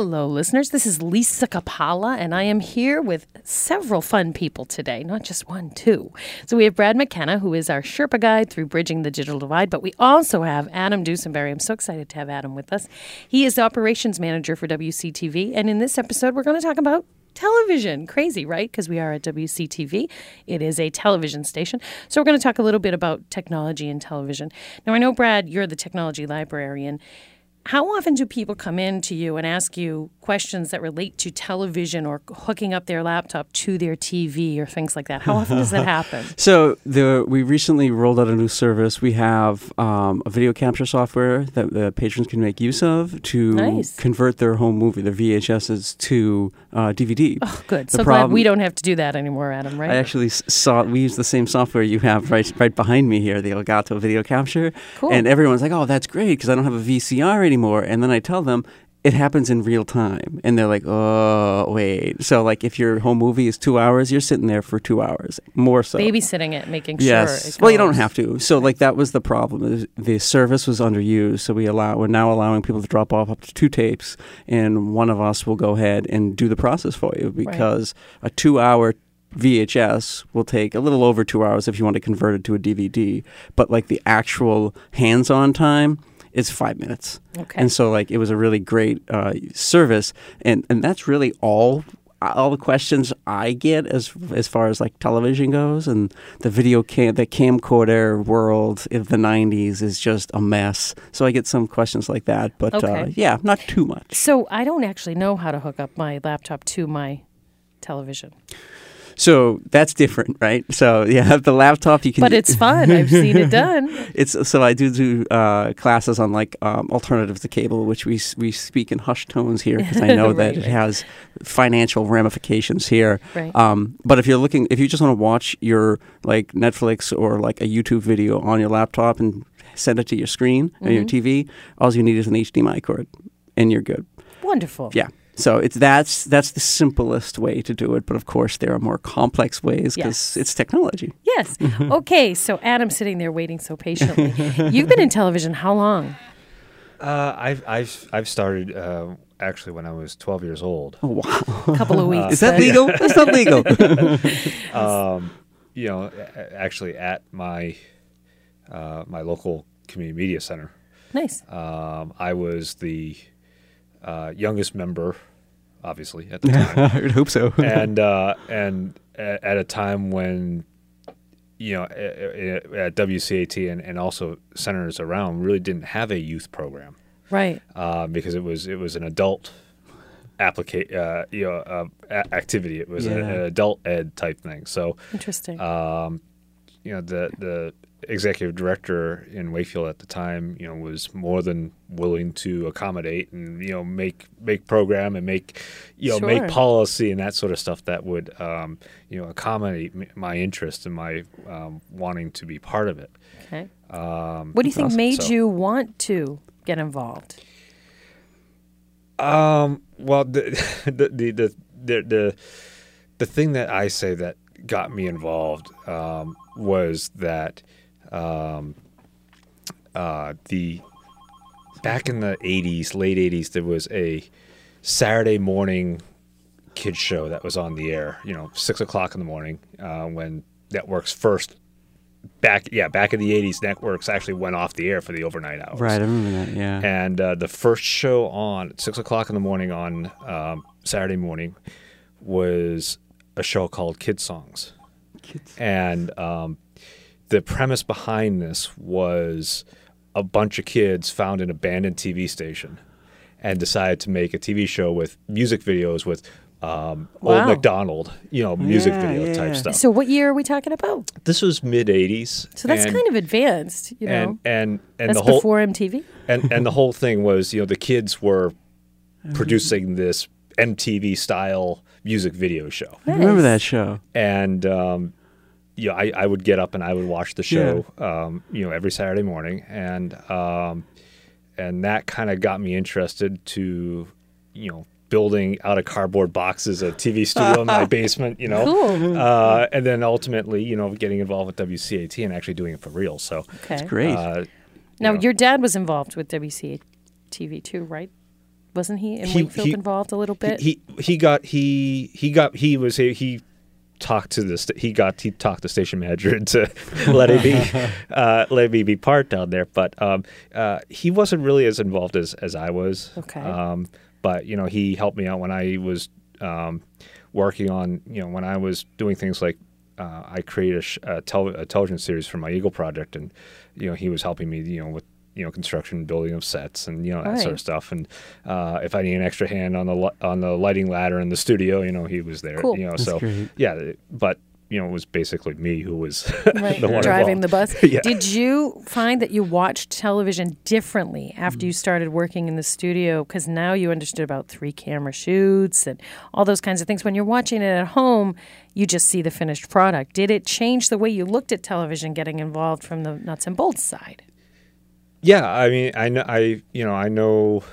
Hello, listeners. This is Lisa Kapala, and I am here with several fun people today, not just one, two. So we have Brad McKenna, who is our Sherpa guide through Bridging the Digital Divide, but we also have Adam Dusenberry. I'm so excited to have Adam with us. He is the operations manager for WCTV, and in this episode, we're going to talk about television. Crazy, right? Because we are at WCTV. It is a television station. So we're going to talk a little bit about technology and television. Now, I know, Brad, you're the technology librarian. How often do people come in to you and ask you questions that relate to television or hooking up their laptop to their TV or things like that? How often does that happen? So the we recently rolled out a new service. We have um, a video capture software that the patrons can make use of to Nice. convert their home movie, their VHSs, to uh, DVD. Oh, good. The So glad we don't have to do that anymore, Adam, right? I actually saw we use the same software you have right right behind me here, the Elgato Video Capture, Cool. and everyone's like, "Oh, that's great because I don't have a VCR anymore." And then I tell them it happens in real time, and they're like, "Oh, wait." So like, if your home movie is two hours, you're sitting there for two hours, more so. Babysitting it, making sure. Yes. Well, you don't have to. So, like, that was the problem. The service was underused. So we allow we're now allowing people to drop off up to two tapes, and one of us will go ahead and do the process for you because a two-hour VHS will take a little over two hours if you want to convert it to a DVD. But like the actual hands-on time is five minutes. Okay. And so, like, it was a really great uh, service, and and that's really all all the questions I get as as far as like television goes, and the video cam the camcorder world of the '90s is just a mess. So I get some questions like that, but uh, yeah, not too much. So I don't actually know how to hook up my laptop to my television. So that's different, right? So you have the laptop. You can, But it's fun. I've seen it done. It's so I do do uh, classes on like um, alternatives to cable, which we we speak in hushed tones here because I know that Right, it has financial ramifications here. Right. Um, but if you're looking, if you just want to watch your like Netflix or like a YouTube video on your laptop and send it to your screen or Mm-hmm. your TV, all you need is an HDMI cord, and you're good. Wonderful. Yeah. So it's that's that's the simplest way to do it. But of course, there are more complex ways because Yes. it's technology. Yes. Okay. So Adam's sitting there waiting so patiently. You've been in television how long? Uh, I've I've I've started uh, actually when I was 12 years old. Oh wow! A couple of weeks. Is that legal? That's not legal. Um, you know, a- a- actually at my uh, my local community media center, Nice. um, I was the uh, youngest member, obviously at the time, I would hope so. and uh, and a- at a time when you know a- a- at WCAT and, and also centers around really didn't have a youth program. Right. uh, because it was it was an adult applica- uh, you know, uh, a- activity. It was a- Yeah. an adult ed type thing. So, Interesting. um, you know, the the executive director in Wakefield at the time, you know, was more than willing to accommodate and you know make make program and make you know Sure. make policy and that sort of stuff that would um, you know accommodate my interest and my um, wanting to be part of it. okay. Um, What do you think awesome. made So- you want to get involved? Um. Well, the the the the the, the, the thing that I say that got me involved um, was that um, uh, the back in the '80s, late '80s, there was a Saturday morning kids show that was on the air. You know, six o'clock in the morning uh, when networks first. Back, yeah, back in the '80s, networks actually went off the air for the overnight hours. right, I remember that. Yeah. And uh, the first show on at six o'clock in the morning on um, Saturday morning was a show called Kidsongs. Kids. And um, the premise behind this was a bunch of kids found an abandoned TV station and decided to make a TV show with music videos with um, Wow. Old MacDonald, you know, music Yeah, video yeah, type yeah. stuff. So what year are we talking about? this was mid '80s. So that's and, kind of advanced, you know. and and and that's the whole before MTV. and and the whole thing was you know the kids were producing this MTV style music video show, I remember that show. and um, you know, I, I would get up and I would watch the show, um, you know, every Saturday morning, and um, and that kind of got me interested to, you know, building out of cardboard boxes a TV studio in my basement, you know, Cool. uh, and then ultimately, you know, getting involved with WCAT and actually doing it for real. So, Okay. Great. uh, Now you know, your dad was involved with WCA TV too, right? Wasn't he in He- Wakefield he- involved a little bit? He he got he he got he was he talked to this he got he talked the station manager into letting me uh, letting me be part down there, but um, uh, he wasn't really as involved as as I was. Okay. Um, but you know he helped me out when I was um, working on you know when I was doing things like. Uh, I created a, sh- a, tel- a television series for my Eagle project, and you know he was helping me, you know, with you know construction, building of sets, and you know that sort of stuff. And uh, if I need an extra hand on the on the lighting ladder in the studio, you know, he was there. Cool. You know, That's so great. yeah, but you know, it was basically me who was right, the one driving the involved. bus. Yeah. Did you find that you watched television differently after Mm. you started working in the studio? Because now you understood about three camera shoots and all those kinds of things. When you're watching it at home, you just see the finished product. Did it change the way you looked at television, getting involved from the nuts and bolts side? Yeah, I mean, I know, I you know, I know,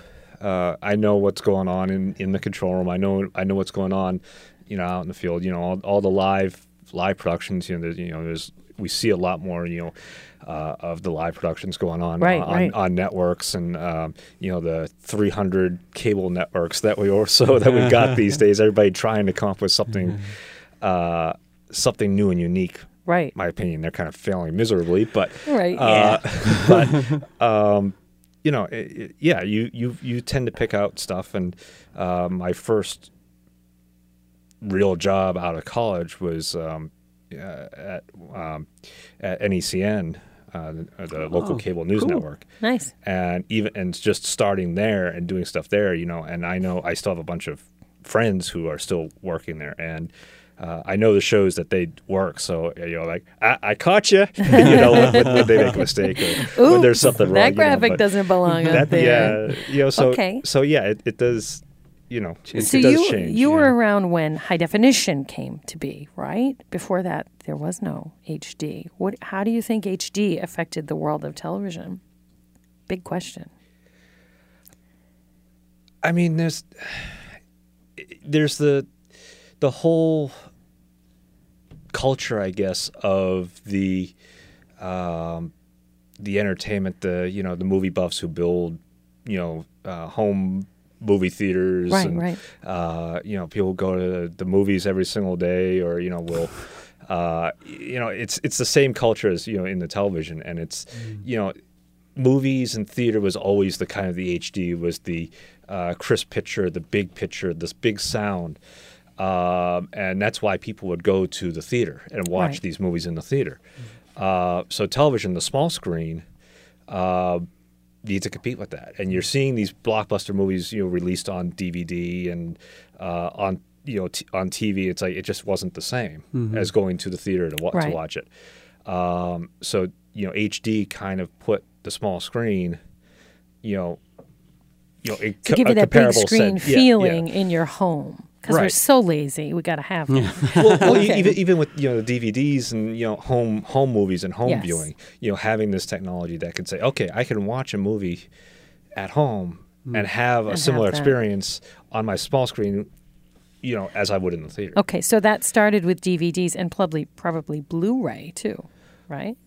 uh, I know what's going on in, in the control room. I know, I know what's going on, you know, out in the field. You know, all, all the live live productions. You know, there's, you know, there's we see a lot more. You know. Uh, of the live productions going on Right, on, right. on networks and um, you know the 300 cable networks that we also that we've got these days. Everybody trying to come up with something uh, something new and unique. Right. My opinion, they're kind of failing miserably, but Right. uh, but um, you know, it, it- yeah, you you you tend to pick out stuff, and uh, my first real job out of college was um, uh, at um, at NECN, uh, the, the local Oh, cable news cool. network, nice. and even and just starting there and doing stuff there, you know, and I know I still have a bunch of friends who are still working there, and. Uh, I know the shows that they work, so you know, like I, I caught you, you know, when, when- they make a mistake or when there's something wrong. That you know, graphic doesn't belong up that- there. Yeah, you know, so Okay. so yeah, it, it does, you know, it, So it does you change. you yeah. were around when high definition came to be, right? Before that, there was no HD. What? How do you think HD affected the world of television? Big question. I mean, there's there's the the whole culture, I guess, of the um, the entertainment, the you know, the movie buffs who build, you know, uh, home movie theaters, Right, and right. Uh, you know, people go to the movies every single day, or you know, will. Uh, you know, it's it's the same culture as you know in the television, and it's you know, movies and theater was always the kind of the HD was the uh, crisp picture, the big picture, this big sound, um, and that's why people would go to the theater and watch Right. these movies in the theater. Uh, so television, the small screen, uh, needs to compete with that, and you're seeing these blockbuster movies, you know, released on DVD and uh, on you know t- on TV. It's like it just wasn't the same as going to the theater to, wa- Right. to watch it. Um, so you know, HD kind of put the small screen, you know, you know, a, To co- give a you that big comparable screen set- yeah, yeah. feeling in your home because we're so lazy. We got to have them. well, well, Okay. even even with you know DVDs and you know home home movies and home Yes. viewing, you know having this technology that could say, okay, I can watch a movie at home mm. and have a And similar have experience on my small screen, you know, as I would in the theater. Okay, so that started with DVDs and probably probably Blu-ray too, right?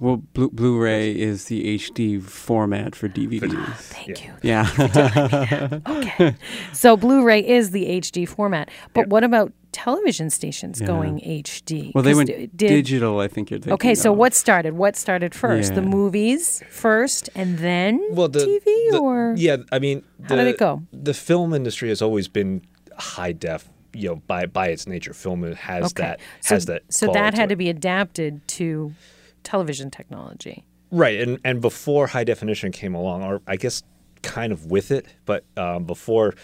Well, Blu- Blu-ray is the HD format for DVDs. Ah, thank you. Yeah. Okay. so Blu-ray is the HD format. But Yep. what about television stations Yeah. going HD? well, they went d- did- digital. I think you're thinking. Okay, so of. what started? What started first? The movies first and then Well, the TV the- or yeah, I mean, How did the- it go? The film industry has always been high def. You know, by by its nature, film has Okay. that so, has that. So that had it. to be adapted to television technology. Right, and and before high definition came along, or I guess kind of with it, but um, before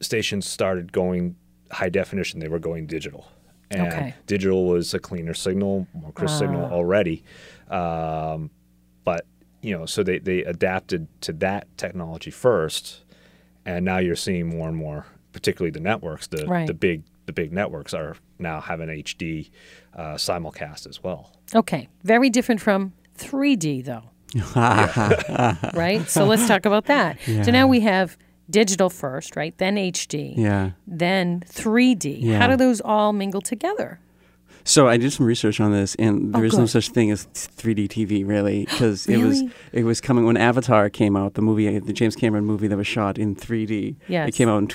stations started going high definition, they were going digital, and Okay. digital was a cleaner signal, more crisp signal Ah. already. Um, but you know, so they they adapted to that technology first, and now you're seeing more and more, particularly the networks, the Right. the big the big networks are now have an HD uh, simulcast as well. Okay, very different from 3D though. right? So let's talk about that. So now we have digital first, right? Then HD, yeah. then 3D. How do those all mingle together? So I did some research on this, and there Oh, is no such thing as 3D TV, really, because it was it was coming when Avatar came out, the movie, the James Cameron movie that was shot in 3D. Yes. It came out in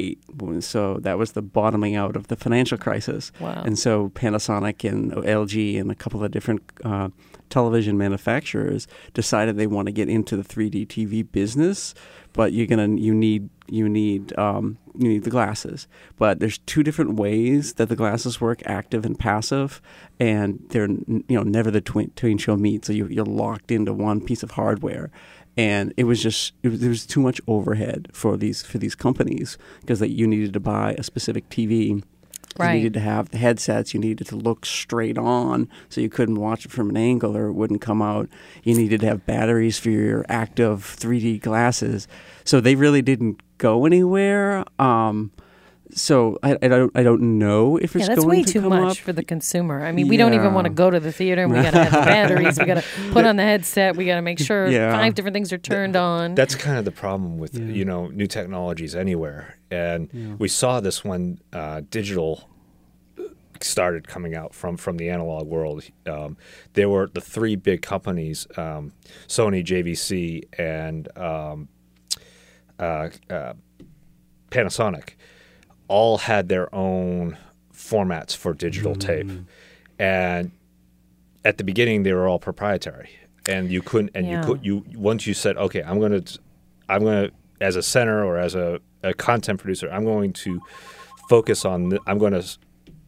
2008, so that was the bottoming out of the financial crisis. Wow. And so Panasonic and LG and a couple of different uh, television manufacturers decided they want to get into the 3D TV business, but you're gonna you need you need um, you need the glasses. But there's two different ways that the glasses work: active and passive, and they're you know never the twain, twain shall meet. So you, you're locked into one piece of hardware. And it was just it was, there was too much overhead for these for these companies because that you needed to buy a specific TV Right. you needed to have the headsets. You needed to look straight on, so you couldn't watch it from an angle or it wouldn't come out. You needed to have batteries for your active 3D glasses. So they really didn't go anywhere. Um, so I, I don't I don't know if it's yeah, that's going way to too come much up. for the consumer. I mean, we don't even want to go to the theater and we got to have the batteries. We got to put on the headset. We got to make sure Yeah. five different things are turned on. That's kind of the problem with Yeah. you know new technologies anywhere, and we saw this when uh, digital started coming out from from the analog world. Um, there were the three big companies: um, Sony, JVC, and um, uh, uh, Panasonic. All had their own formats for digital tape, and at the beginning they were all proprietary, and you couldn't. And Yeah. you could you once you said, okay, I'm gonna, I'm gonna as a center or as a, a content producer, I'm going to focus on. th- I'm going to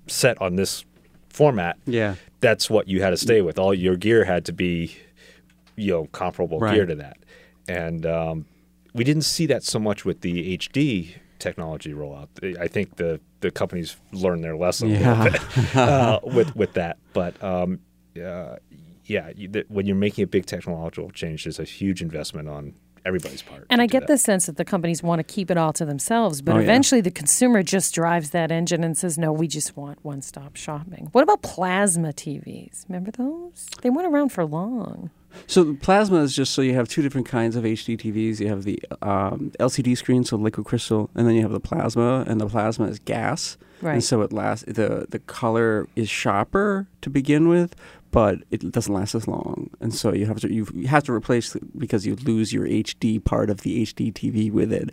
set on this format. Yeah. That's what you had to stay with. All your gear had to be, you know, comparable Right. gear to that, and um, we didn't see that so much with the HD technology rollout. I think the the companies learned their lesson a Yeah. little bit uh, with with that. But um, uh, yeah, you, the, when you're making a big technological change, there's a huge investment on everybody's part. And I get that. the sense that the companies want to keep it all to themselves, but Oh, yeah. eventually the consumer just drives that engine and says, no, we just want one stop shopping. What about plasma TVs? Remember those? They went around for long. So the plasma is just so you have two different kinds of HD TVs. You have the um, LCD screen, so liquid crystal, and then you have the plasma, and the plasma is gas, Right. and so it lasts. the The color is sharper to begin with, but it doesn't last as long, and so you have to you you have to replace it because you lose your HD part of the HD TV with it.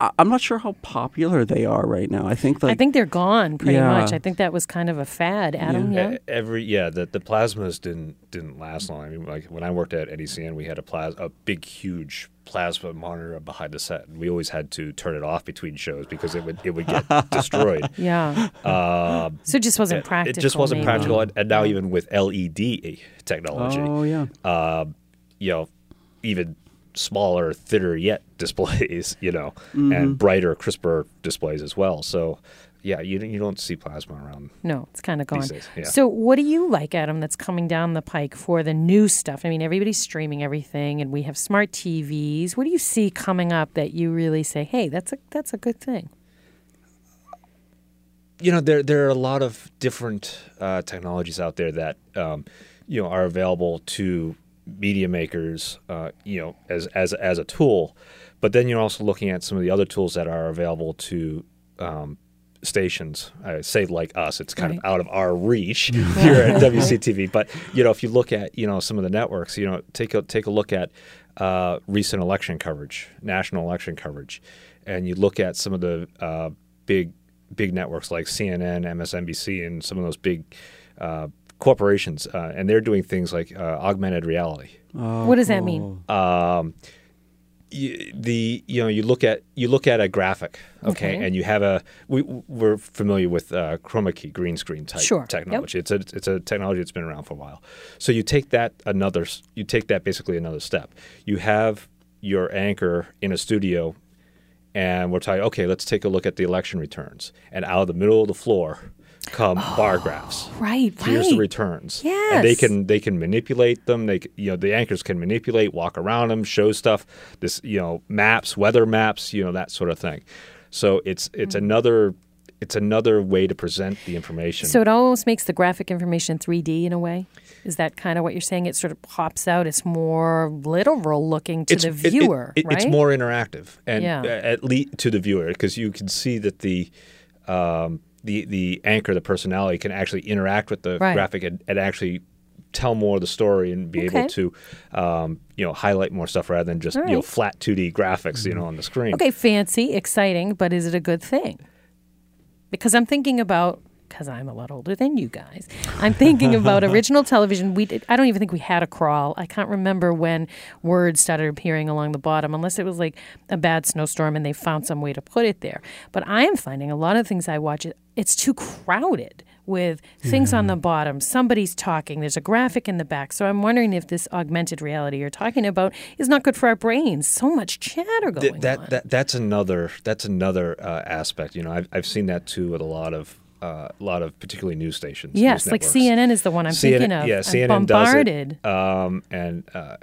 I, I'm not sure how popular they are right now. I think like I think they're gone pretty Yeah. much. I think that was kind of a fad. Adam, yeah? E- Every yeah, the the plasmas didn't didn't last long. I mean, like when I worked at NECN, we had a plas a big, huge plasma monitor behind the set, and we always had to turn it off between shows because it would it would get destroyed. Yeah. Um, So it just wasn't it, practical. it just wasn't maybe. practical, and, and now even with LED technology, oh yeah, um, you know, even smaller, thinner yet displays, you know, Mm-hmm. and brighter, crisper displays as well. So, yeah, you don't- you don't see plasma around. No, it's kind of gone. Days, yeah. So, what do you like, Adam, that's coming down the pike for the new stuff? I mean, everybody's streaming everything, and we have smart TVs. What do you see coming up that you really say, "Hey, that's a that's a good thing"? you know there there are a lot of different uh, technologies out there that um, you know are available to media makers uh, you know as as as a tool. But then you're also looking at some of the other tools that are available to um, stations. I say like us it's kind Right. of out of our reach here at WCTV but you know if you look at you know some of the networks you know take a take a look at uh, recent election coverage national election coverage and you look at some of the uh, big big networks like CNN, MSNBC, and some of those big uh, corporations, uh, and they're doing things like uh, augmented reality. what does that mean? Um, you, the you know you look at you look at a graphic, okay, Okay. and you have a we we're familiar with uh, chroma key green screen type Sure. Yep. technology. It's a it's a technology that's been around for a while. So you take that another you take that basically another step. You have your anchor in a studio and we're talking, okay, let's take a look at the election returns. And out of the middle of the floor come bar graphs. Right, right. Here's the returns. And they can they can manipulate them. They you know the anchors can manipulate, walk around them, show stuff. This you know maps, weather maps, you know that sort of thing. So it's it's Mm. another it's another way to present the information. So it almost makes the graphic information 3D in a way. Is that kind of what you're saying? It sort of pops out. It's more literal looking to the it- it- viewer, it- right? It's more interactive, and Yeah. at least to the viewer, because you can see that the um, the the anchor, the personality, can actually interact with the Right. graphic and, and actually tell more of the story and be Okay. able to um, you know highlight more stuff rather than just All you know flat 2D graphics you know on the screen. Okay, fancy, exciting, but is it a good thing? Because I'm thinking about because I'm a lot older than you guys. I'm thinking about original television. We did, I don't even think we had a crawl. I can't remember when words started appearing along the bottom, unless it was like a bad snowstorm and they found some way to put it there. But I am finding a lot of things I watch. it- It's too crowded with things on the bottom. Somebody's talking. There's a graphic in the back. So I'm wondering if this augmented reality you're talking about is not good for our brains. So much chatter going Th- that on. that that's another that's another uh, aspect. You know, I've I've seen that too with a lot of uh, a lot of particularly news stations. Yes, news like. CNN is the one I'm thinking of. Yeah, I'm CNN bombarded. does it. Um, and uh,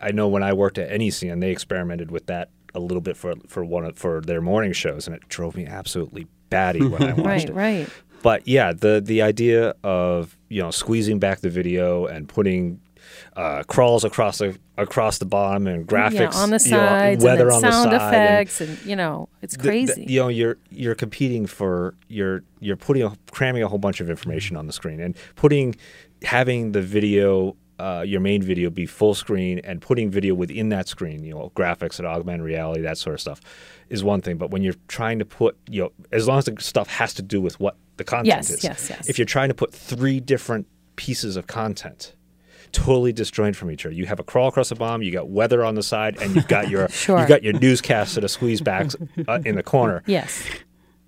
I know when I worked at NECN, they experimented with that a little bit for for one of, for their morning shows, and it drove me absolutely batty when I watched Right, it. Right, right. But yeah, the the idea of you know squeezing back the video and putting uh, crawls across the across the bottom and graphics yeah, on the you know, sides, weather and on sound the side, effects, and, you know, it's crazy. you know, you're you're competing for you're you're putting a, cramming a whole bunch of information on the screen and putting having the video. Uh, your main video be full screen and putting video within that screen, you know, graphics and augmented reality, that sort of stuff, is one thing. But when you're trying to put, you know, as long as the stuff has to do with what the content Yes, is. yes, yes. If you're trying to put three different pieces of content, totally disjoined from each other, you have a crawl across the bottom, you got weather on the side, and you've got your Sure. you've got your newscast that are squeezed back uh, in the corner yes.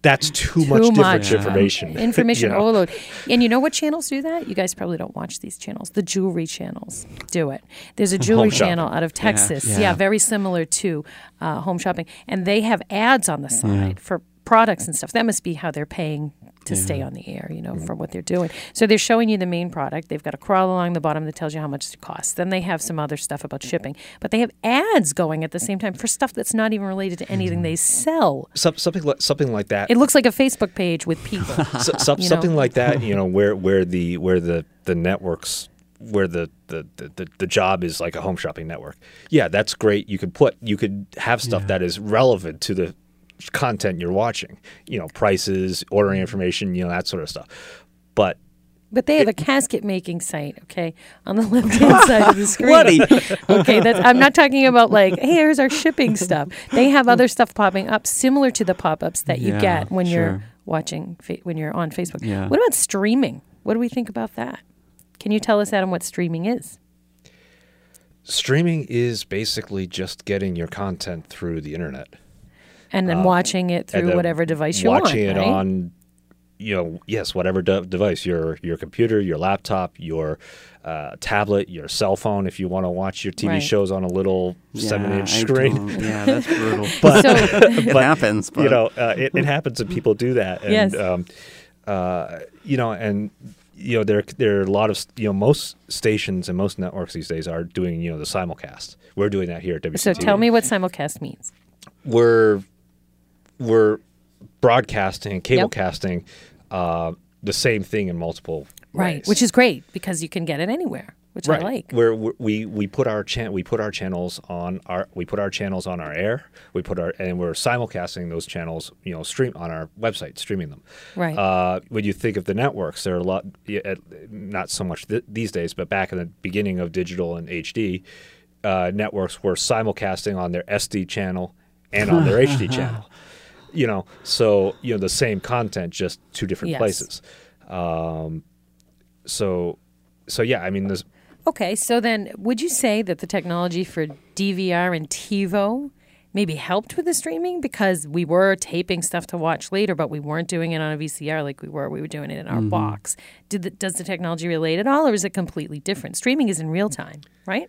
that's too, Too much different much. information. Information you know? overload. And you know what channels do that? You guys probably don't watch these channels. The jewelry channels do it. There's a jewelry shopping. channel out of Texas. Yeah, yeah. very similar to uh, home shopping. And they have ads on the side for products and stuff. That must be how they're paying to stay on the air, you know, for what they're doing. So they're showing you the main product. They've got a crawl along the bottom that tells you how much it costs. Then they have some other stuff about shipping. But they have ads going at the same time for stuff that's not even related to anything they sell. Some, something like something like that. It looks like a Facebook page with people. So- some- you something know. like that. You know, where where the where the the networks where the, the, the, the, the job is like a home shopping network. Yeah, that's great. You could put you could have stuff that is relevant to the content you're watching. You know, prices, ordering mm-hmm. information, you know, that sort of stuff. But But they have a casket making site, okay, on the left hand side of the screen. Bloody. okay, that's I'm not talking about like, hey, here's our shipping stuff. They have other stuff popping up similar to the pop-ups that you Yeah, get when you're watching when you're on Facebook. Yeah. What about streaming? What do we think about that? Can you tell us, Adam, what streaming is? streaming is basically just getting your content through the internet. And then watching it through whatever device you want. watching it right? on you know yes whatever de- device your your computer your laptop your uh, tablet your cell phone if you want to watch your tv Right. shows on a little seven-inch screen Yeah, that's brutal. but So it happens. But you know uh, it, it happens and people do that and Yes. um, uh, you know and you know there there are a lot of you know most stations and most networks these days are doing you know the simulcast we're doing that here at WCTV so tell me what simulcast means. we're we're broadcasting, Yep. cablecasting, uh, the same thing in multiple Right, ways. which is great because you can get it anywhere, which right. I like. Where we- we we put our chan- we put our channels on our we put our channels on our air. We put our and we're simulcasting those channels. You know, stream on our website, streaming them. Right. Uh, when you think of the networks, there are a lot. uh, Not so much th- these days, but back in the beginning of digital and HD, uh, networks were simulcasting on their SD channel and on their HD channel. You know, so you know the same content, just two different Yes. places. Um, so, so yeah, I mean, there's Okay, so then would you say that the technology for DVR and TiVo maybe helped with the streaming because we were taping stuff to watch later, but we weren't doing it on a VCR like we were. We were doing it in our box. Did the, does the technology relate at all, or is it completely different? Streaming is in real time, right?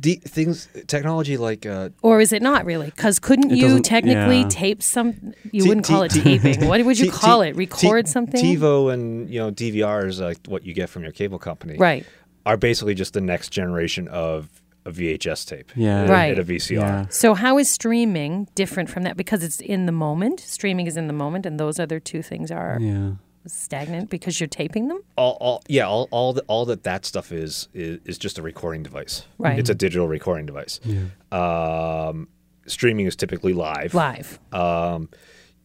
De- things, technology like uh, Or is it not really? Because couldn't you technically yeah. tape some? You T- wouldn't call it T- taping. What would you T- call T- it? Record T- something? TiVo and you know DVR is like what you get from your cable company, Right. Are basically just the next generation of a VHS tape, Yeah. and- Right. and a VCR. Yeah. So how is streaming different from that? Because it's in the moment. Streaming is in the moment, and those other two things are yeah. Stagnant because you're taping them. All, all, yeah, all, all, the, all that that stuff is, is is just a recording device. Right. It's a digital recording device. Um, streaming is typically live. Live. Um,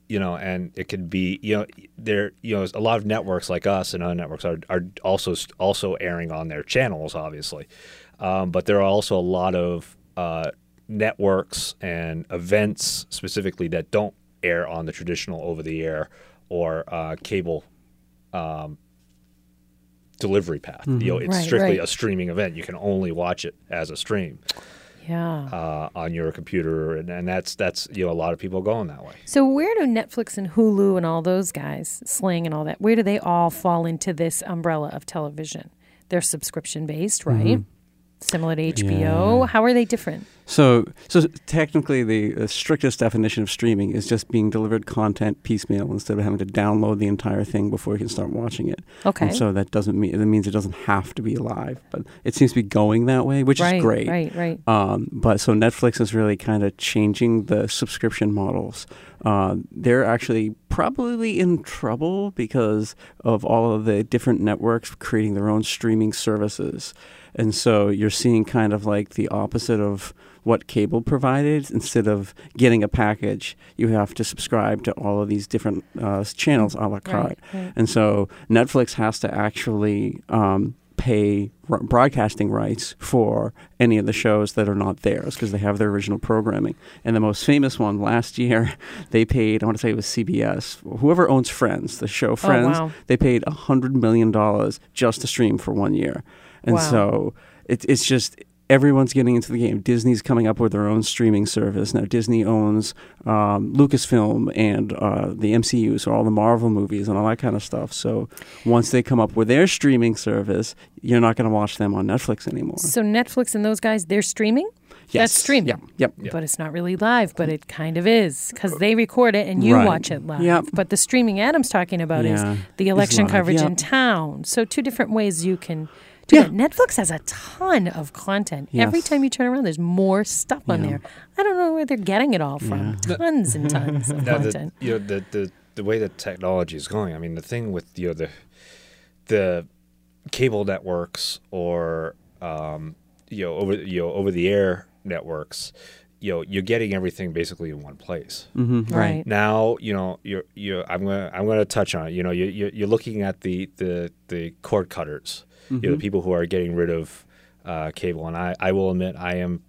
you know, and it could be, you know, there, you know, a lot of networks like us and other networks are, are also also airing on their channels, obviously, um, but there are also a lot of uh, networks and events specifically that don't air on the traditional over-the-air or uh, cable um, delivery path. Mm-hmm. You know, it's Right, strictly right. a streaming event. You can only watch it as a stream Yeah. uh, on your computer, and, and that's that's you know a lot of people going that way. So where do Netflix and Hulu and all those guys, Sling and all that, where do they all fall into this umbrella of television? They're subscription based, right? Similar to HBO. Mm-hmm. Yeah. How are they different? So, so technically, the, strictest definition of streaming is just being delivered content piecemeal instead of having to download the entire thing before you can start watching it. Okay. And so that doesn't mean that means it doesn't have to be live, but it seems to be going that way, which right, is great. Right, right. Um, but so Netflix is really kind of changing the subscription models. Uh, they're actually probably in trouble because of all of the different networks creating their own streaming services. And so you're seeing kind of like the opposite of what cable provided. Instead of getting a package, you have to subscribe to all of these different uh, channels a la carte. right. And so Netflix has to actually um, pay r- broadcasting rights for any of the shows that are not theirs because they have their original programming. And the most famous one last year, they paid, I want to say it was CBS, whoever owns Friends, the show Friends, wow. they paid $100 million just to stream for one year. And Wow. so it, it's just. Everyone's getting into the game. Disney's coming up with their own streaming service now. Disney owns um, Lucasfilm and uh, the MCU, so all the Marvel movies and all that kind of stuff. So once they come up with their streaming service, you're not going to watch them on Netflix anymore. So Netflix and those guys, they're streaming? Yes. That's streaming. Yep. Yep. Yeah. But it's not really live, but it kind of is because they record it and you Right. watch it live. Yep. But the streaming Adam's talking about Yeah, is the election live, coverage in town. So two different ways you can do Yeah. that. Netflix has a ton of content. Every time you turn around, there's more stuff on Yeah. there. I don't know where they're getting it all from. Tons and tons of Now, the, content. you know, the, the the way that technology is going. I mean, the thing with you know the the cable networks or um, you know over you know over the air networks, you know, you're getting everything basically in one place. hmm Right. Now, you know, you're you I'm gonna I'm gonna touch on it. You know, you you're, you're looking at the the the cord cutters. You know, the people who are getting rid of uh, cable, and I I will admit I am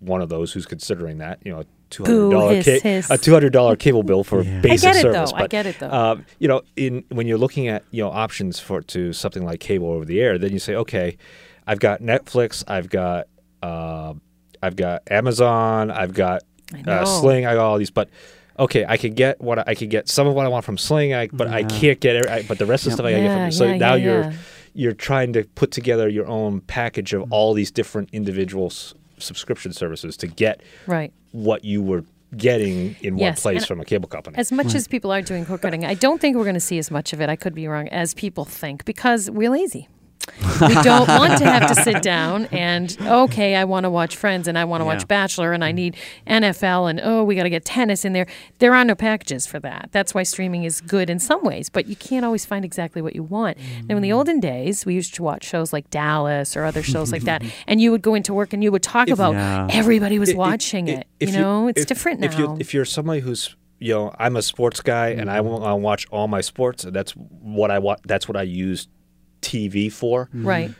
one of those who's considering that. You know. Two hundred dollar hiss, hiss. a two hundred dollar cable bill for Yeah. I basic get it, service. though. I get it, though. Um, you know, in when you're looking at you know options for to something like cable over the air, then you say, okay, I've got Netflix, I've got uh, I've got Amazon, I've got uh, know. Sling, I got all these, but okay, I could get what I, I could get some of what I want from Sling, I, but I can't get every, I, but the rest of the stuff I gotta get Yeah, from. So yeah, now yeah, you're yeah. You're trying to put together your own package of mm-hmm. all these different individual s- subscription services to get Right. what you were getting in one place and from a cable company. As much as people are doing cord cutting, I don't think we're going to see as much of it. I could be wrong, as people think, because we're lazy. We don't want to have to sit down and okay, I want to watch Friends and I want to Yeah. watch Bachelor and I need NFL and oh, we got to get tennis in there. There are no packages for that. That's why streaming is good in some ways, but you can't always find exactly what you want. Now, in the mm. olden days, we used to watch shows like Dallas or other shows like that, and you would go into work and you would talk about Yeah. everybody was If- if- watching if- it. if you know, it's if- different now. If you if you're somebody who's you know I'm a sports guy and I mm. want to watch all my sports. That's what I want. That's what I use TV for. Mm-hmm. right.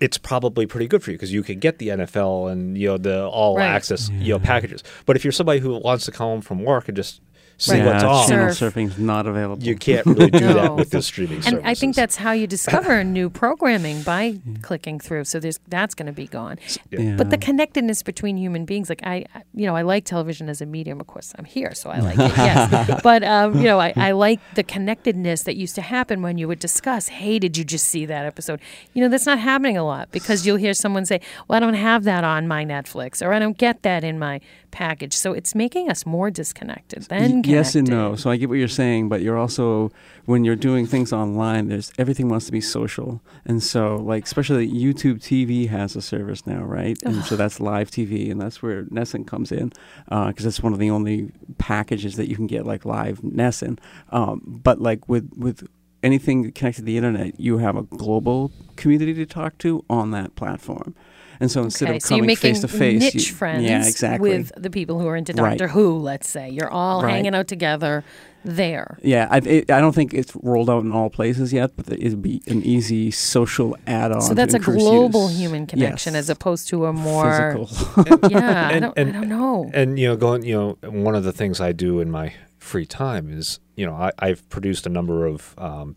It's probably pretty good for you because you can get the NFL and you know the all Right. access you know packages. But if you're somebody who wants to come home from work and just see Right. what's yeah, on, channel Surf. surfing's not available. you can't really do No. that with the streaming And services. I think that's how you discover new programming by clicking through. So there's that's going to be gone. Yeah. But the connectedness between human beings, like I, I- you know, I like television as a medium. Of course, I'm here, so I like it. Yes, but um, you know, I, I like the connectedness that used to happen when you would discuss. Hey, did you just see that episode? You know, that's not happening a lot because you'll hear someone say, "Well, I don't have that on my Netflix," or "I don't get that in my package." So it's making us more disconnected than connected. yes and no. So I get what you're saying, but you're also when you're doing things online, there's everything wants to be social, and so like especially YouTube TV has a service now, right? And so that's live TV, and that's where NESN comes in because it's one of the only packages that you can get like live NESN. Um, but like with with anything connected to the internet, you have a global community to talk to on that platform. And so instead okay, of so you're coming face to face, niche you- friends yeah, exactly. with the people who are into Right. Doctor Who, let's say. You're all Right. hanging out together there. Yeah, I, it, I don't think it's rolled out in all places yet, but it'd be an easy social add-on. So to that's a global use. human connection Yes. as opposed to a more physical. yeah. I And- don't, and- I don't know. and you know going you know one of the things i do in my free time is you know I, i've produced a number of um,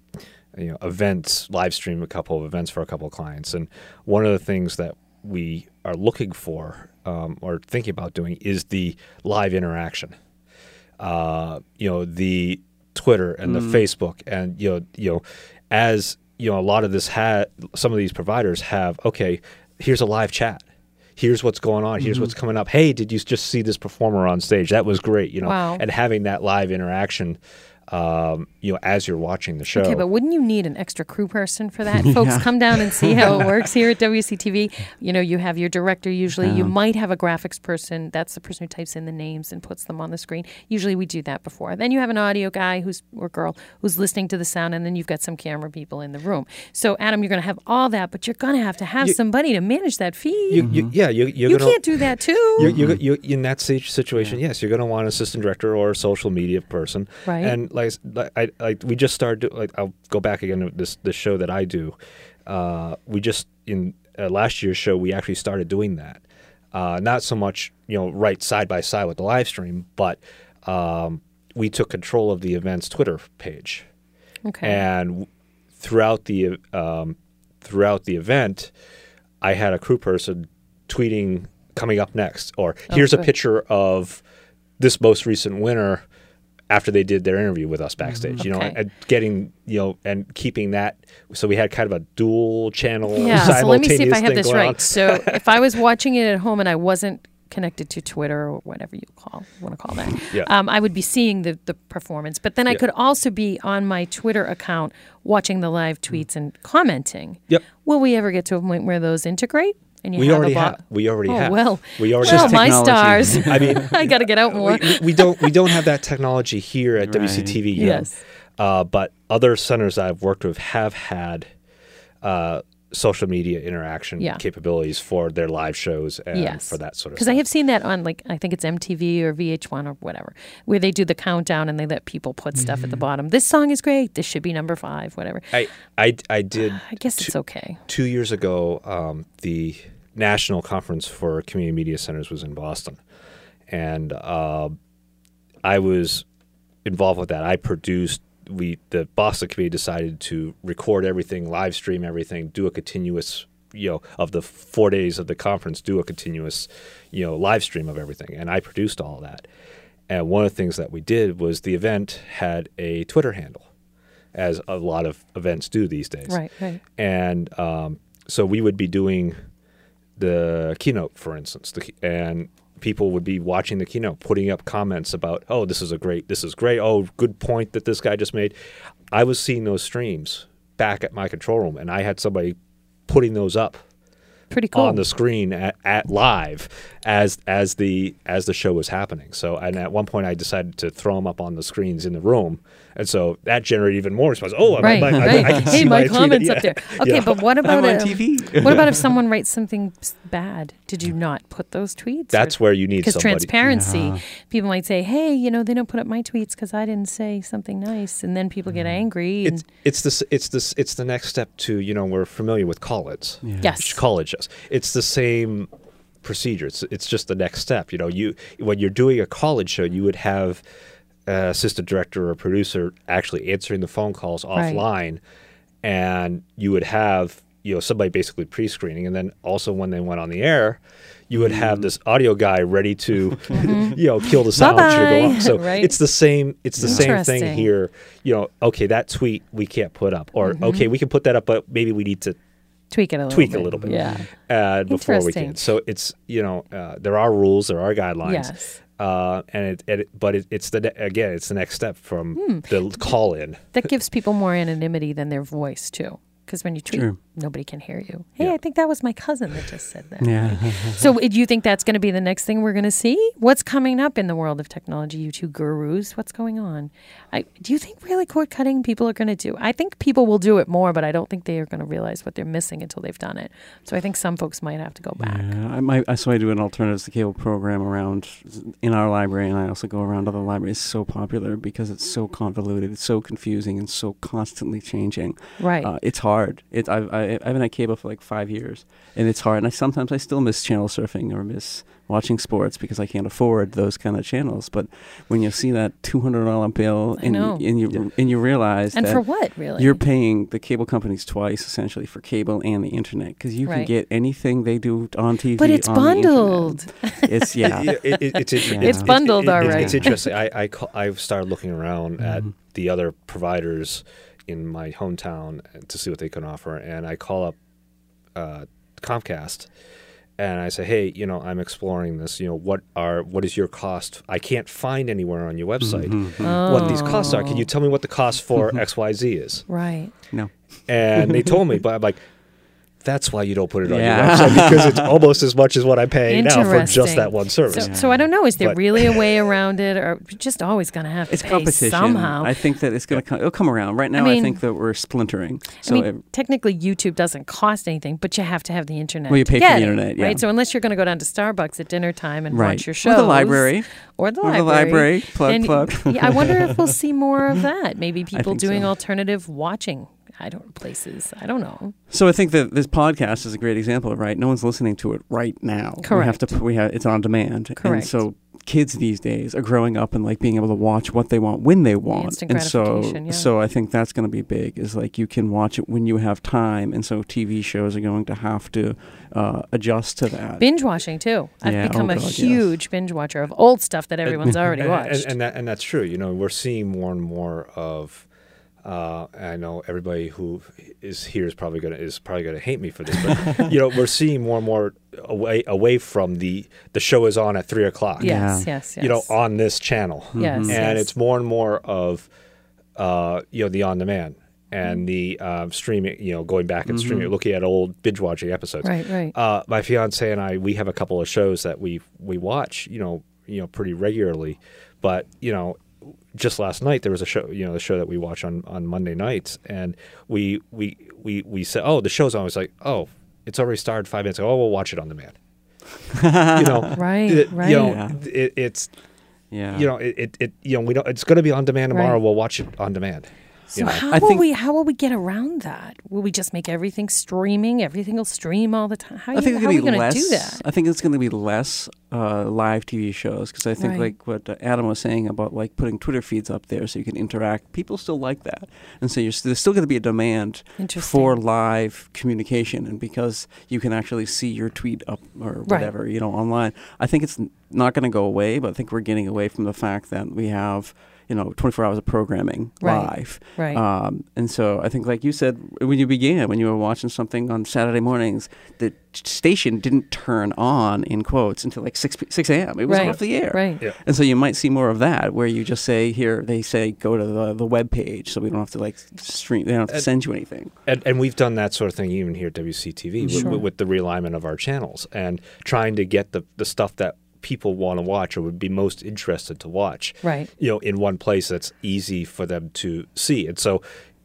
you know events live stream a couple of events for a couple of clients. And one of the things that we are looking for um, or thinking about doing is the live interaction. Uh, you know the twitter and the facebook and you know you know as you know a lot of this had some of these providers have okay here's a live chat. Here's what's going on. Here's what's coming up. Hey did you just see this performer on stage? That was great you know. Wow. and having that live interaction um, you know as you're watching the show Okay, but wouldn't you need an extra crew person for that? Folks, come down and see how it works here at WCTV. You know, you have your director usually. You might have a graphics person. That's the person who types in the names and puts them on the screen. Usually we do that before. Then you have an audio guy who's or girl who's listening to the sound, and then you've got some camera people in the room. So, Adam, you're going to have all that, but you're going to have to have You- somebody to manage that feed. you, you, yeah you, you're You gonna, can't do that too. you you you in that situ- situation, yes, you're going to want an assistant director or a social media person, Right. And like, like I like we just started. Like I'll go back again to this this show that I do. Uh, we just in uh, last year's show we actually started doing that. Uh, not so much you know right side by side with the live stream, but um, we took control of the event's Twitter page okay. and throughout the um, throughout the event, I had a crew person tweeting coming up next, or here's a picture of this most recent winner after they did their interview with us backstage. You know, Okay. and getting you know and keeping that. So we had kind of a dual channel. Yeah, so let me see if simultaneous I have this right. So if I was watching it at home and I wasn't connected to Twitter or whatever you call want to call that, Yeah. um, I would be seeing the, the performance. But then I Yeah. could also be on my Twitter account watching the live tweets and commenting. Yep. Will we ever get to a point where those integrate? And you We have already a bot? have. We already oh, have. Well, we already well, have. my stars. I mean, I got to get out more. we, we don't we don't have that technology here at Right. WCTV yet. Yes. Uh, but other centers I've worked with have had uh, social media interaction Yeah. capabilities for their live shows and yes. for that sort of Because. I have seen that on like I think it's MTV or VH1 or whatever, where they do the countdown and they let people put stuff Mm-hmm. at the bottom. This song is great. This should be number five. Whatever. I, I, I did I guess it's okay. two years ago, um, the National Conference for Community Media Centers was in Boston, and uh, I was involved with that. I produced. We the Boston committee decided to record everything, live stream everything, do a continuous, you know, of the four days of the conference, do a continuous, you know, live stream of everything, and I produced all that. And one of the things that we did was the event had a Twitter handle, as a lot of events do these days Right, right. and um, so we would be doing the keynote, for instance, the, and people would be watching the keynote, putting up comments about, "Oh, this is a great, this is great. Oh, good point that this guy just made." I was seeing those streams back at my control room, and I had somebody putting those up Pretty cool. on the screen at, at live as as the as the show was happening. So, and at one point, I decided to throw them up on the screens in the room, and so that generated even more response. Oh, I- right, I, I, right. I, can hey, see my, comments Yeah. up there. Okay, Yeah. but what about on um, TV. what about if someone writes something bad? Did you not put those tweets? That's where you need because transparency. Yeah. People might say, "Hey, you know, they don't put up my tweets because I didn't say something nice," and then people get angry. And It's it's this it's this it's the next step to you know we're familiar with college. Yeah. yes, colleges. It's the same procedure. It's it's just the next step. You know, you when you're doing a college show, you would have uh, assistant director or producer actually answering the phone calls Right. offline, and you would have you know somebody basically pre-screening, and then also when they went on the air. You would Mm. have this audio guy ready to, you know, kill the sound Bye-bye. So Right. it's the same. It's the same thing here. You know, okay, that tweet we can't put up, or Mm-hmm. okay, we can put that up, but maybe we need to tweak it a little tweak bit. a little bit Yeah. uh, before we can. So it's you know uh, there are rules, there are guidelines, Yes. uh, and it, it but it, it's the again it's the next step from Hmm. the call in. That gives people more anonymity than their voice too. Because when you tweet True. Nobody can hear you. Hey, Yeah. I think that was my cousin that just said that. Yeah. So, do you think that's going to be the next thing we're going to see? What's coming up in the world of technology? You two gurus, what's going on? I, do you think really cord cutting people are going to do? I think people will do it more, but I don't think they are going to realize what they're missing until they've done it. So, I think some folks might have to go back. Yeah, I might. I- So I do an alternatives to cable program around in our library, and I also go around other libraries. It's so popular because it's so convoluted, it's so confusing, and so constantly changing. Right. Uh, it's hard. It. I've, I, I haven't had cable for like five years, and it's hard. And I sometimes I still miss channel surfing or miss watching sports because I can't afford those kind of channels. But when you see that two hundred dollar bill, I and. You, and you and you realize and that for what, really? you're paying the cable companies twice essentially for cable and the internet because you can get anything they do on TV. but it's on the bundled. It's yeah. It- it- it- it's, Yeah. It's bundled it- it- already. It's interesting. I, I ca- I've started looking around at Mhm. the other providers in my hometown to see what they can offer, and I call up uh, Comcast and I say, hey, you know, I'm exploring this. You know, what are what is your cost? I can't find anywhere on your website Mhm. what these costs are. Can you Oh. tell me what the cost for X Y Z is? Right. No. And they told me, but I'm like. That's why you don't put it on Yeah. your website because it's almost as much as what I'm paying now for just that one service. So, so I don't know. Is there But- really a way around it, or just always going to have to It's pay competition. somehow? I think that it's gonna come. It'll come around. Right now, I, mean- think that we're splintering. So I mean, it- technically, YouTube doesn't cost anything, but you have to have the internet. Well, you pay for the internet, yeah. right? So unless you're going to go down to Starbucks at dinner time and right. watch your shows, Or the library. or the Or the library, library. Plug then- plug. yeah, I wonder if we'll see more of that. Maybe people doing so. alternative watching. I don't places. I don't know. So I think that this podcast is a great example, of right? No one's listening to it right now. Correct. We have Correct. to. We have it's on demand. And Correct. so kids these days are growing up and like being able to watch what they want when they want. instant and so, gratification, yeah. so I think that's going to be big. Is like you can watch it when you have time, and so TV shows are going to have to uh, adjust to that. Binge watching too. I've Yeah, become oh a God, yes. huge binge watcher of old stuff that everyone's already and, watched. And, and, that, and that's true. You know, we're seeing more and more of. Uh, I know everybody who is here is probably gonna is probably gonna hate me for this, but you know, we're seeing more and more away away from the the show is on at three o'clock. yes, Yeah. yes, yes. You know, on this channel, yes, Mhm. and yes. it's more and more of, uh, you know, the on demand and the uh, streaming. You know, going back and streaming, looking at old binge watching episodes. right, right. Uh, my fiance and I, we have a couple of shows that we we watch, you know, you know, pretty regularly. But you know, just last night there was a show, you know, the show that we watch on on Monday nights, and we we we we said, oh, the show's on. I was like, oh, it's already started five minutes ago. Oh, we'll watch it on demand. you know, Right, it- right. You know, Yeah. it, it's yeah. you know, it, it, it you know, we don't. It's going to be on demand tomorrow. Right. We'll watch it on demand. So you know. how I will think- we how will we get around that? Will we just make everything streaming? Everything will stream all the time. How, I think it's how are going we to be going to less. do that? I think it's going to be less uh, live TV shows because I think Right. like what Adam was saying about like putting Twitter feeds up there so you can interact. People still like that, and so there's still going to be a demand for live communication, and because you can actually see your tweet up or whatever you know online. I think it's not going to go away, but I think we're getting away from the fact that we have you know 24 hours of programming Right. live. Right. Um, and so I think, like you said, when you began, when you were watching something on Saturday mornings, the station didn't turn on in quotes until like six six a.m. It was Right. off the air. right. Yeah. And so you might see more of that, where you just say, "Here," they say, "Go to the the web page," so we don't have to like stream. They don't have to And- send you anything. And, and we've done that sort of thing even here at WCTV with, Sure. with, with the realignment of our channels and trying to get the, the stuff that people want to watch or would be most interested to watch, Right. you know, in one place that's easy for them to see. And so,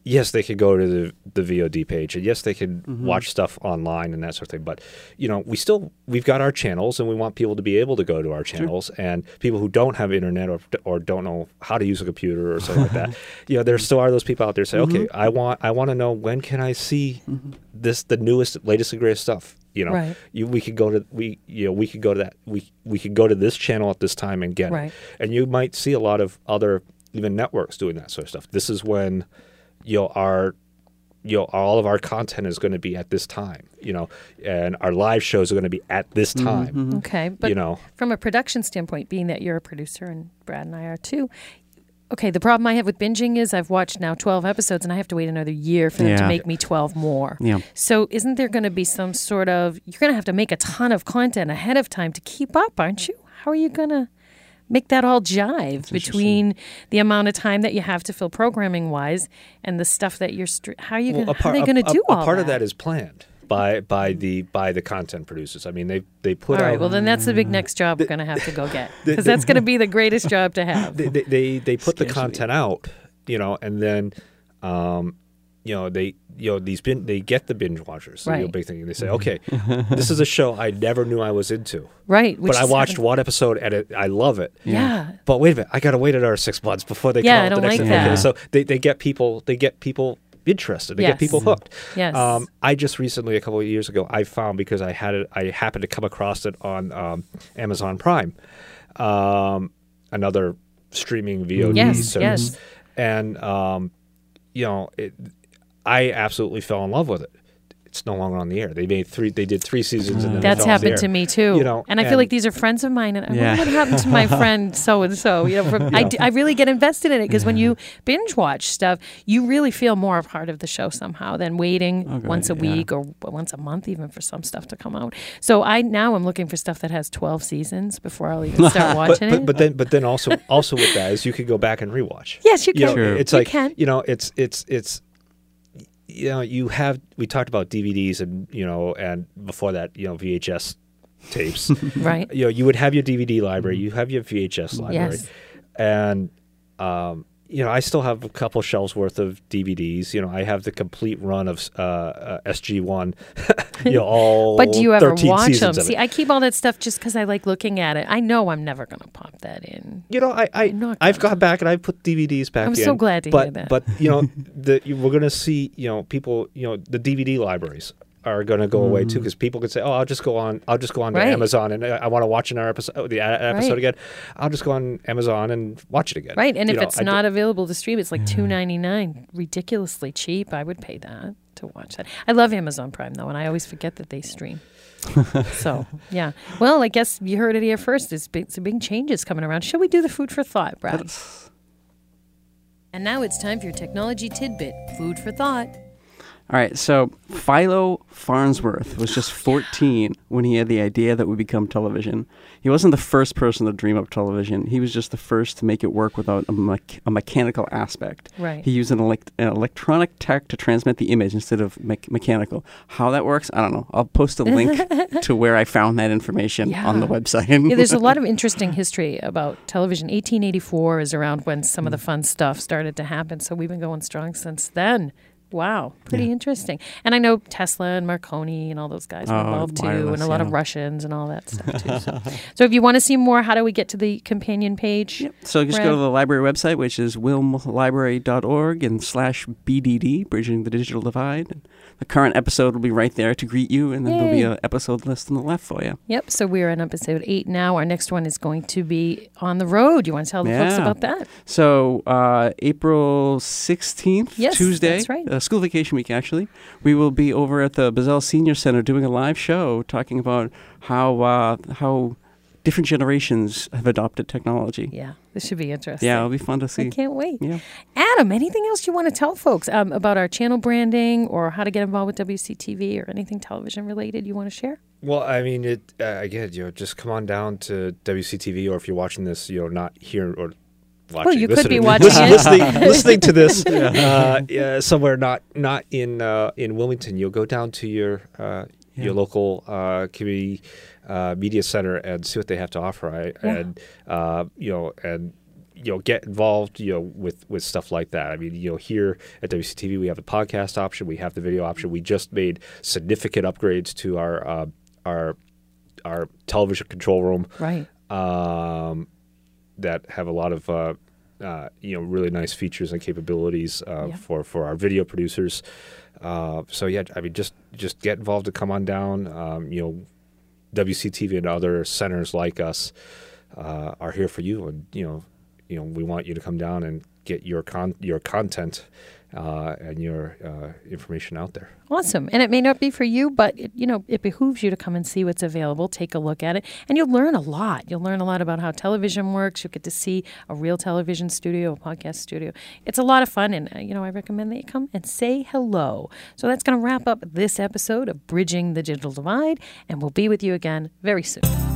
yes, they could go to the, the VOD page and yes, they can Mm-hmm. watch stuff online and that sort of thing. But, you know, we still, we've got our channels and we want people to be able to go to our channels and people who don't have internet or, or don't know how to use a computer or something like that, you know, there still are those people out there say, okay, Mm-hmm. I want, I want to know when can I see this, the newest, latest and greatest stuff. You know, Right. you, we could go to we you know we could go to that we we could go to this channel at this time and get Right. it. And you might see a lot of other even networks doing that sort of stuff. This is when you know our you know all of our content is going to be at this time. You know, and our live shows are going to be at this mm-hmm. time. Mm-hmm. Okay. But You know, from a production standpoint, being that you're a producer and Brad and I are too. Okay, the problem I have with binging is I've watched now 12 episodes and I have to wait another year for them to make me 12 more. Yeah. So, isn't there going to be some sort of, you're going to have to make a ton of content ahead of time to keep up, aren't you? How are you going to, make that all jive between the amount of time that you have to fill programming wise and the stuff that you're. Str- how are you Well, gonna, a how are they going to a- do a all part that? of that is planned by by the by the content producers. I mean, they they put all right. out Well, then that's the big next job we're going to have to go get because that's going to be the greatest job to have. they, they, they, they put the Scarcity. content out, you know, and then, um, you know, they, you know, these bin, they get the binge watchers. The real Right. big thing. They say, okay, this is a show I never knew I was into, Right. But I watched having- one episode and it, I love it. Yeah. But wait a minute, I got to wait another six months before they Yeah, come I out with don't the next like episode. that. So they, they get people, they get people interested. to Yes. get people hooked. Yes. Um, I just recently, a couple of years ago, I found because I had it, I happened to come across it on um, Amazon Prime, um, another streaming VOD Yes, service, yes. and um, you know, it, I absolutely fell in love with it. It's no longer on the air. They made three. They did three seasons, and then That's fell off the happened air. to me too. You know, and I feel like these are friends of mine. And I Yeah. wonder what happened to my friend so and so. You know, from, I, d- I really get invested in it because when you mm-hmm. binge watch stuff, you really feel more a part of the show somehow than waiting oh, Okay, once a yeah. week or once a month, even for some stuff to come out. So I now I'm looking for stuff that has 12 seasons before I'll even start watching but, it. but then but then also also with that is you could go back and rewatch. yes, you you can. know, Sure. it's You like can. you know, it's it's it's you know, you have we talked about DVDs and you know, and before that, you know, VHS tapes. right. you know, you would have your DVD library, you have your VHS library, Yes. and um, you know, I still have a couple shelves worth of DVDs. You know, I have the complete run of uh, uh, SG One. you know, all But do you ever watch them? seasons of it. See, I keep all that stuff just because I like looking at it. I know I'm never going to pop that in. You know, I, I I've gone back and I've put DVDs back I'm in. so glad to but, hear that. But you know, the we're going to see you know people you know the DVD libraries are going to go away too mm. because people could say, oh, I'll just go on, I'll just go on to Right. Amazon and uh, I, I want to watch another episode, oh, the uh, a- episode Right. again. I'll just go on Amazon and watch it again. Right, and You if know, it's I d- not available to stream, it's like mm. two ninety nine, ridiculously cheap. I would pay that to watch that. I love Amazon Prime though, and I always forget that they stream. so yeah, well, I guess you heard it here first. There's big, some big changes coming around. Should we do the food for thought, Brad? And now it's time for your technology tidbit, food for thought. All right, so Philo Farnsworth was just 14 when he had the idea that would become television. He wasn't the first person to dream up television. He was just the first to make it work without a, mech- a mechanical aspect. Right. He used an, elect- an electronic tech to transmit the image instead of me- mechanical. How that works, I don't know. I'll post a link to where I found that information on the website. yeah, there's a lot of interesting history about television. 1884 is around when some of the mm. fun stuff started to happen. So we've been going strong since then. Wow, pretty interesting. And I know Tesla and Marconi and all those guys were Oh, involved too, and a lot of. Russians and all that stuff too. So, so if you want to see more, how do we get to the companion page? So just Brad? go to the library website, which is wilmlibrary.org and slash BDD, Bridging the Digital Divide. The current episode will be right there to greet you, and then there'll be an episode list on the left for you. Yep. So we're on episode eight now. Our next one is going to be on the road. You want to tell the folks about that? So uh, April 16th, Yes, Tuesday, that's right. uh, school vacation week actually, we will be over at the Buzzell Senior Center doing a live show talking about how uh, how different generations have adopted technology. Yeah, this should be interesting. Yeah, it'll be fun to see. I can't wait. Yeah. Adam, anything else you want to tell folks um, about our channel branding or how to get involved with WCTV or anything television related you want to share? Well, I mean, it uh, again. You know, just come on down to WCTV, or if you're watching this, you know, not here or watching. you could be listening, watching listen- listening, listening to this uh, yeah, somewhere not not in uh, in Wilmington. You'll go down to your uh, Yeah. your local uh, community uh, media center and see what they have to offer. I, Yeah. And uh, you know, and you know, get involved. You know, with with stuff like that. I mean, you know, here at WCTV, we have the podcast option, we have the video option. We just made significant upgrades to our uh, our our television control room Right. um, that have a lot of uh, uh, you know really nice features and capabilities uh, Yeah. for for our video producers. Uh, so yeah, I mean just just get involved to come on down. Um, you know, WCTV and other centers like us uh, are here for you, and you know, you know we want you to come down and get your con your content uh, and your uh, information out there. Awesome. And it may not be for you, but it, you know, it behooves you to come and see what's available, take a look at it, and you'll learn a lot. You'll learn a lot about how television works. You'll get to see a real television studio, a podcast studio. It's a lot of fun, and uh, you know, I recommend that you come and say hello. So that's going to wrap up this episode of Bridging the Digital Divide, and we'll be with you again very soon.